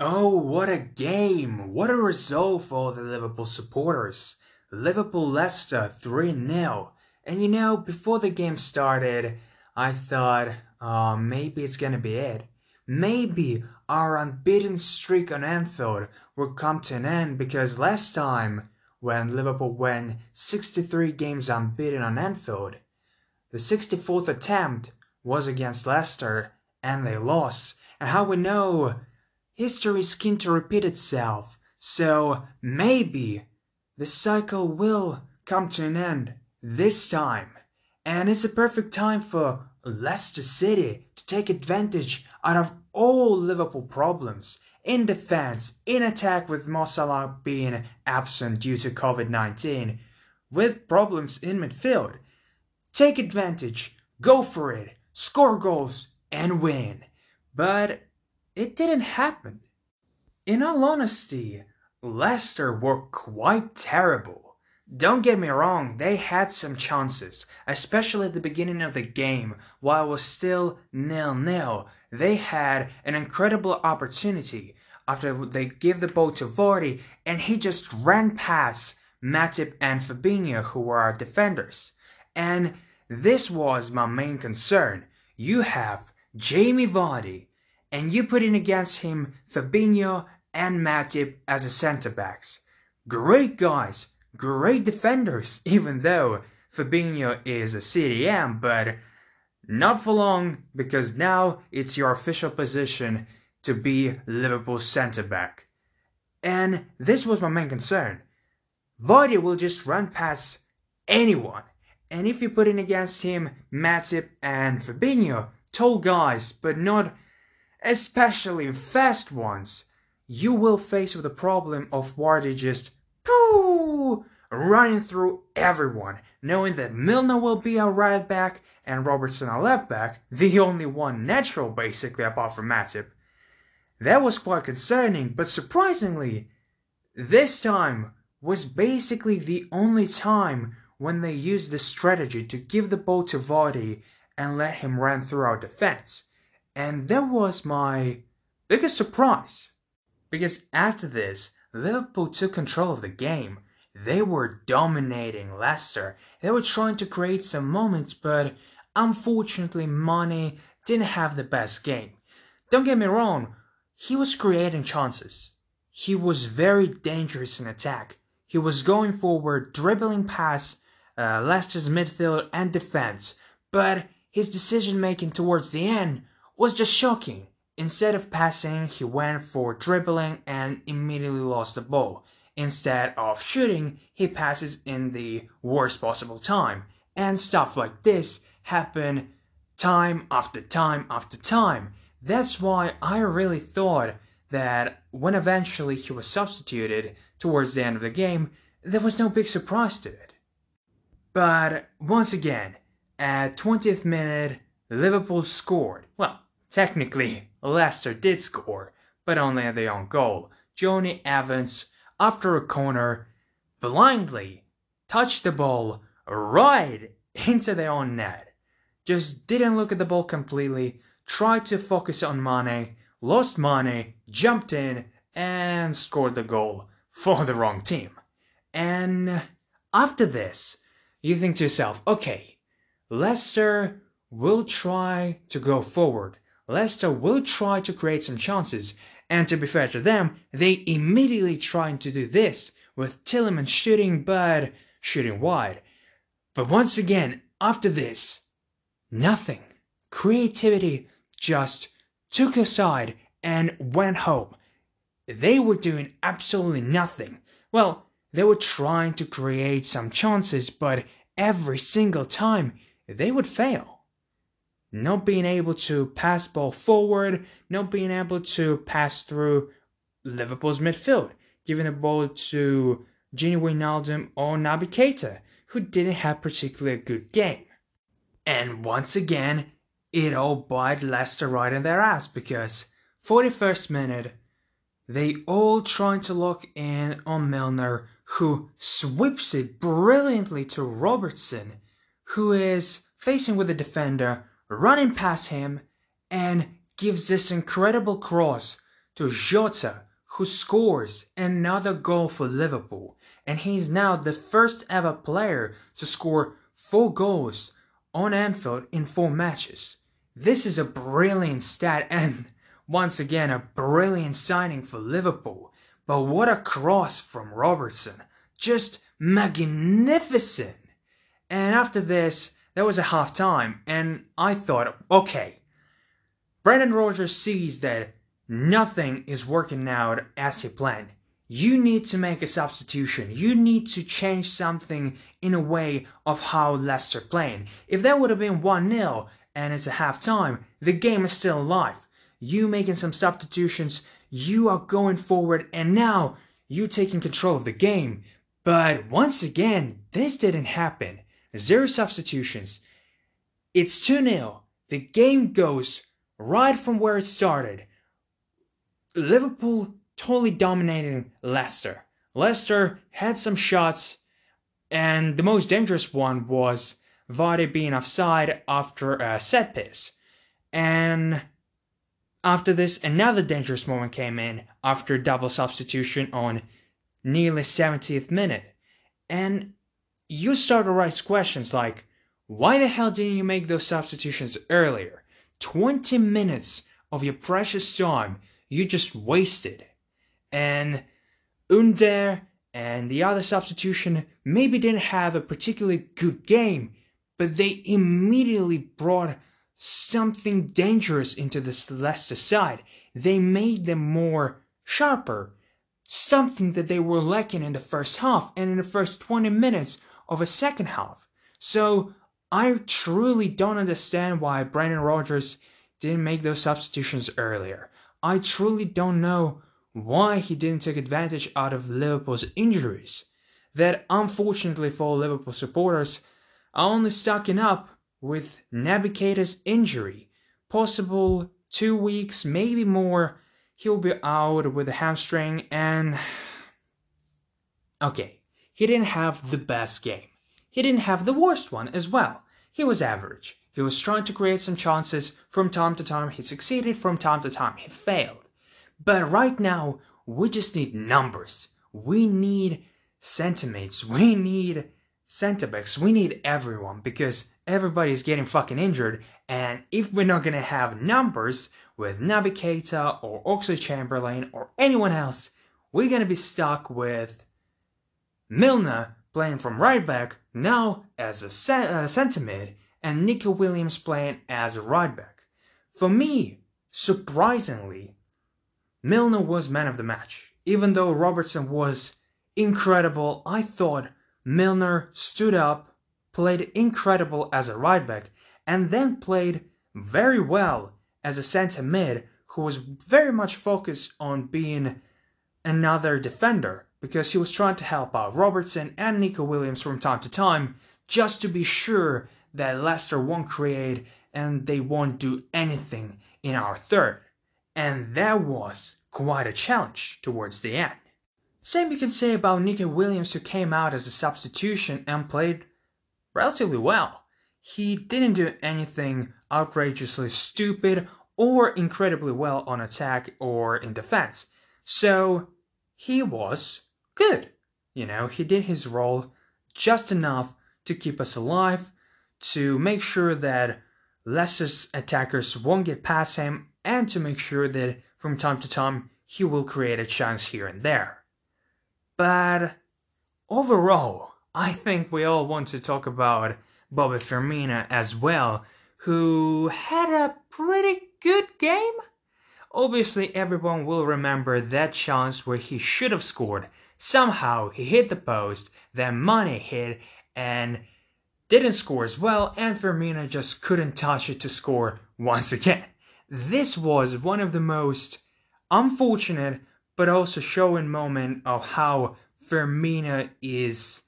Oh, what a game! What a result for the Liverpool supporters. Liverpool Leicester 3 0. And you know, before the game started, I thought, oh, maybe it's gonna be it. Maybe our unbeaten streak on Anfield will come to an end because last time, when Liverpool went 63 games unbeaten on Anfield, the 64th attempt was against Leicester and they lost. And how we know history is keen to repeat itself, so maybe the cycle will come to an end this time. And it's a perfect time for Leicester City to take advantage out of all Liverpool problems in defense, in attack with Mo Salah being absent due to COVID-19, with problems in midfield. Take advantage, go for it, score goals and win. But it didn't happen. In all honesty, Leicester were quite terrible. Don't get me wrong, they had some chances, especially at the beginning of the game, while it was still nil-nil. They had an incredible opportunity after they give the ball to Vardy, and he just ran past Matip and Fabinho, who were our defenders. And this was my main concern. You have Jamie Vardy, and you put in against him Fabinho and Matip as a centre backs. Great guys, great defenders, even though Fabinho is a CDM, but not for long because now it's your official position to be Liverpool's centre back. And this was my main concern. Vardy will just run past anyone. And if you put in against him Matip and Fabinho, tall guys, but not especially fast ones, you will face with the problem of Vardy just poo, running through everyone, knowing that Milner will be our right back and Robertson our left back, the only one natural basically apart from Matip. That was quite concerning, but surprisingly, this time was basically the only time when they used the strategy to give the ball to Vardy and let him run through our defense. And that was my biggest surprise. Because after this, Liverpool took control of the game. They were dominating Leicester. They were trying to create some moments, but unfortunately, Mane didn't have the best game. Don't get me wrong, he was creating chances. He was very dangerous in attack. He was going forward, dribbling past uh, Leicester's midfield and defense, but his decision making towards the end was just shocking. Instead of passing, he went for dribbling and immediately lost the ball. Instead of shooting, he passes in the worst possible time. And stuff like this happen time after time after time. That's why I really thought that when eventually he was substituted towards the end of the game, there was no big surprise to it. But once again, at 20th minute, Liverpool scored. Well, Technically, Leicester did score, but only at their own goal. Jonny Evans, after a corner, blindly touched the ball right into their own net. Just didn't look at the ball completely, tried to focus on Mane, lost Mane, jumped in, and scored the goal for the wrong team. And after this, you think to yourself, okay, Leicester will try to go forward. Leicester will try to create some chances, and to be fair to them, they immediately tried to do this, with Tielemans shooting but shooting wide. But once again, after this, nothing. Creativity just took aside and went home. They were doing absolutely nothing. Well, they were trying to create some chances, but every single time they would fail not being able to pass ball forward, not being able to pass through Liverpool's midfield, giving the ball to Gini Wijnaldum or Naby Keita, who didn't have particularly a good game. And once again, it all bite Leicester right in their ass because 41st minute, they all trying to lock in on Milner, who sweeps it brilliantly to Robertson, who is facing with the defender running past him and gives this incredible cross to Jota, who scores another goal for Liverpool, and he's now the first ever player to score four goals on Anfield in four matches. This is a brilliant stat and once again a brilliant signing for Liverpool. But what a cross from Robertson! Just magnificent! And after this, there was a half time, and I thought, okay, Brendan Rodgers sees that nothing is working out as he planned. You need to make a substitution. You need to change something in a way of how Leicester playing. If that would have been 1 0 and it's a half time, the game is still alive. You making some substitutions, you are going forward, and now you taking control of the game. But once again, this didn't happen. Zero substitutions. It's 2 0. The game goes right from where it started. Liverpool totally dominating Leicester. Leicester had some shots, and the most dangerous one was Vardy being offside after a set piece. And after this, another dangerous moment came in after double substitution on nearly 70th minute. And you start to raise questions like, why the hell didn't you make those substitutions earlier? 20 minutes of your precious time you just wasted. And Under and the other substitution maybe didn't have a particularly good game, but they immediately brought something dangerous into the Leicester side. They made them more sharper, something that they were lacking in the first half and in the first 20 minutes of a second half. So I truly don't understand why Brendan Rodgers didn't make those substitutions earlier. I truly don't know why he didn't take advantage out of Liverpool's injuries. That unfortunately for Liverpool supporters are only stocking up with Keita's injury. Possible two weeks, maybe more. He'll be out with a hamstring and. Okay, he didn't have the best game. He didn't have the worst one as well. He was average. He was trying to create some chances. From time to time, he succeeded. From time to time, he failed. But right now, we just need numbers. We need centimates. We need centre backs. We need everyone because everybody's getting fucking injured. And if we're not gonna have numbers with Naby Keita or Oxlade Chamberlain or anyone else, we're gonna be stuck with Milner playing from right back now as a uh, centre mid and Neco Williams playing as a right back. For me, surprisingly, Milner was man of the match. Even though Robertson was incredible, I thought Milner stood up, played incredible as a right back, and then played very well as a centre mid who was very much focused on being another defender because he was trying to help out Robertson and Neco Williams from time to time just to be sure that Leicester won't create and they won't do anything in our third. And that was quite a challenge towards the end. Same you can say about Neco Williams who came out as a substitution and played relatively well. He didn't do anything outrageously stupid or incredibly well on attack or in defense. So he was good. You know, he did his role just enough to keep us alive, to make sure that Leicester's attackers won't get past him, and to make sure that from time to time he will create a chance here and there. But overall, I think we all want to talk about Bobby Firmino as well, who had a pretty good game. Obviously, everyone will remember that chance where he should have scored Somehow he hit the post, then Mane hit and didn't score as well, and Firmino just couldn't touch it to score once again. This was one of the most unfortunate but also showing moment of how Firmino is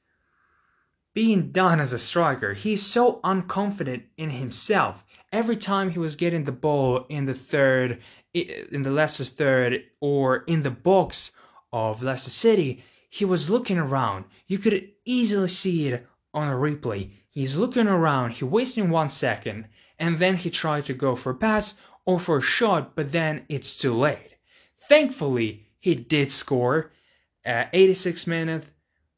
being done as a striker. He's so unconfident in himself. Every time he was getting the ball in the third, in the lesser third, or in the box of Leicester City, he was looking around. You could easily see it on a replay. He's looking around, he wasting one second, and then he tried to go for a pass or for a shot, but then it's too late. thankfully, he did score. At 86 minutes,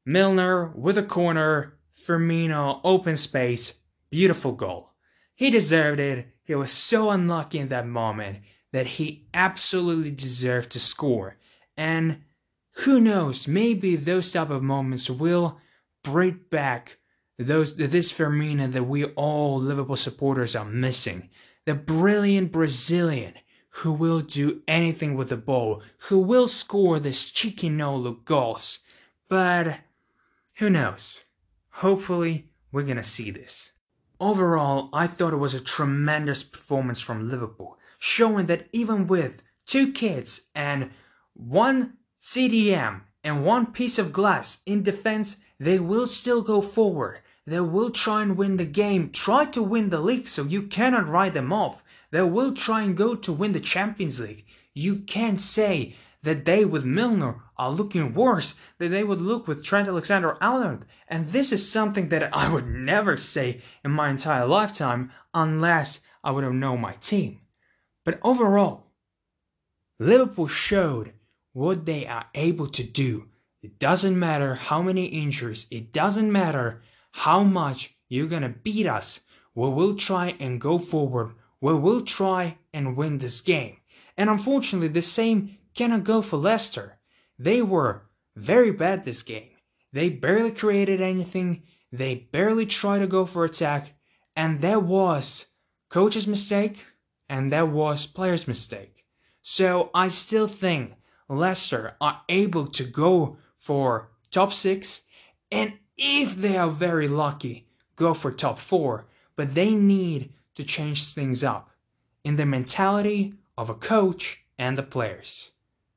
Milner with a corner, Firmino open space, beautiful goal. He deserved it. He was so unlucky in that moment that he absolutely deserved to score. And who knows, maybe those type of moments will bring back those this Firmino that we all Liverpool supporters are missing. The brilliant Brazilian who will do anything with the ball, who will score this cheeky no goals. But who knows? Hopefully, we're gonna see this. Overall, I thought it was a tremendous performance from Liverpool, showing that even with two kids and one CDM and one piece of glass in defense, they will still go forward. They will try and win the game, try to win the league, so you cannot write them off. They will try and go to win the Champions League. You can't say that they with Milner are looking worse than they would look with Trent Alexander-Arnold. And this is something that I would never say in my entire lifetime unless I would have known my team. But overall, Liverpool showed what they are able to do. It doesn't matter how many injuries, it doesn't matter how much you're gonna beat us. We will try and go forward. We will try and win this game. And unfortunately, the same cannot go for Leicester. They were very bad this game. They barely created anything. They barely tried to go for attack. And that was coach's mistake and that was player's mistake. So I still think Leicester are able to go for top six and if they are very lucky, go for top four, but they need to change things up in the mentality of a coach and the players.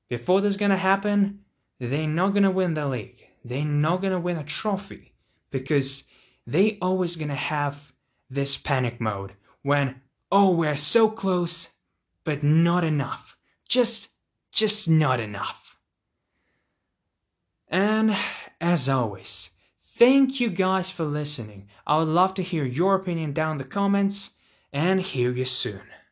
Before this gonna happen, they're not gonna win the league. They're not gonna win a trophy because they always gonna have this panic mode when oh we're so close but not enough. Just just not enough. And as always, Thank you guys for listening. I would love to hear your opinion down in the comments and hear you soon.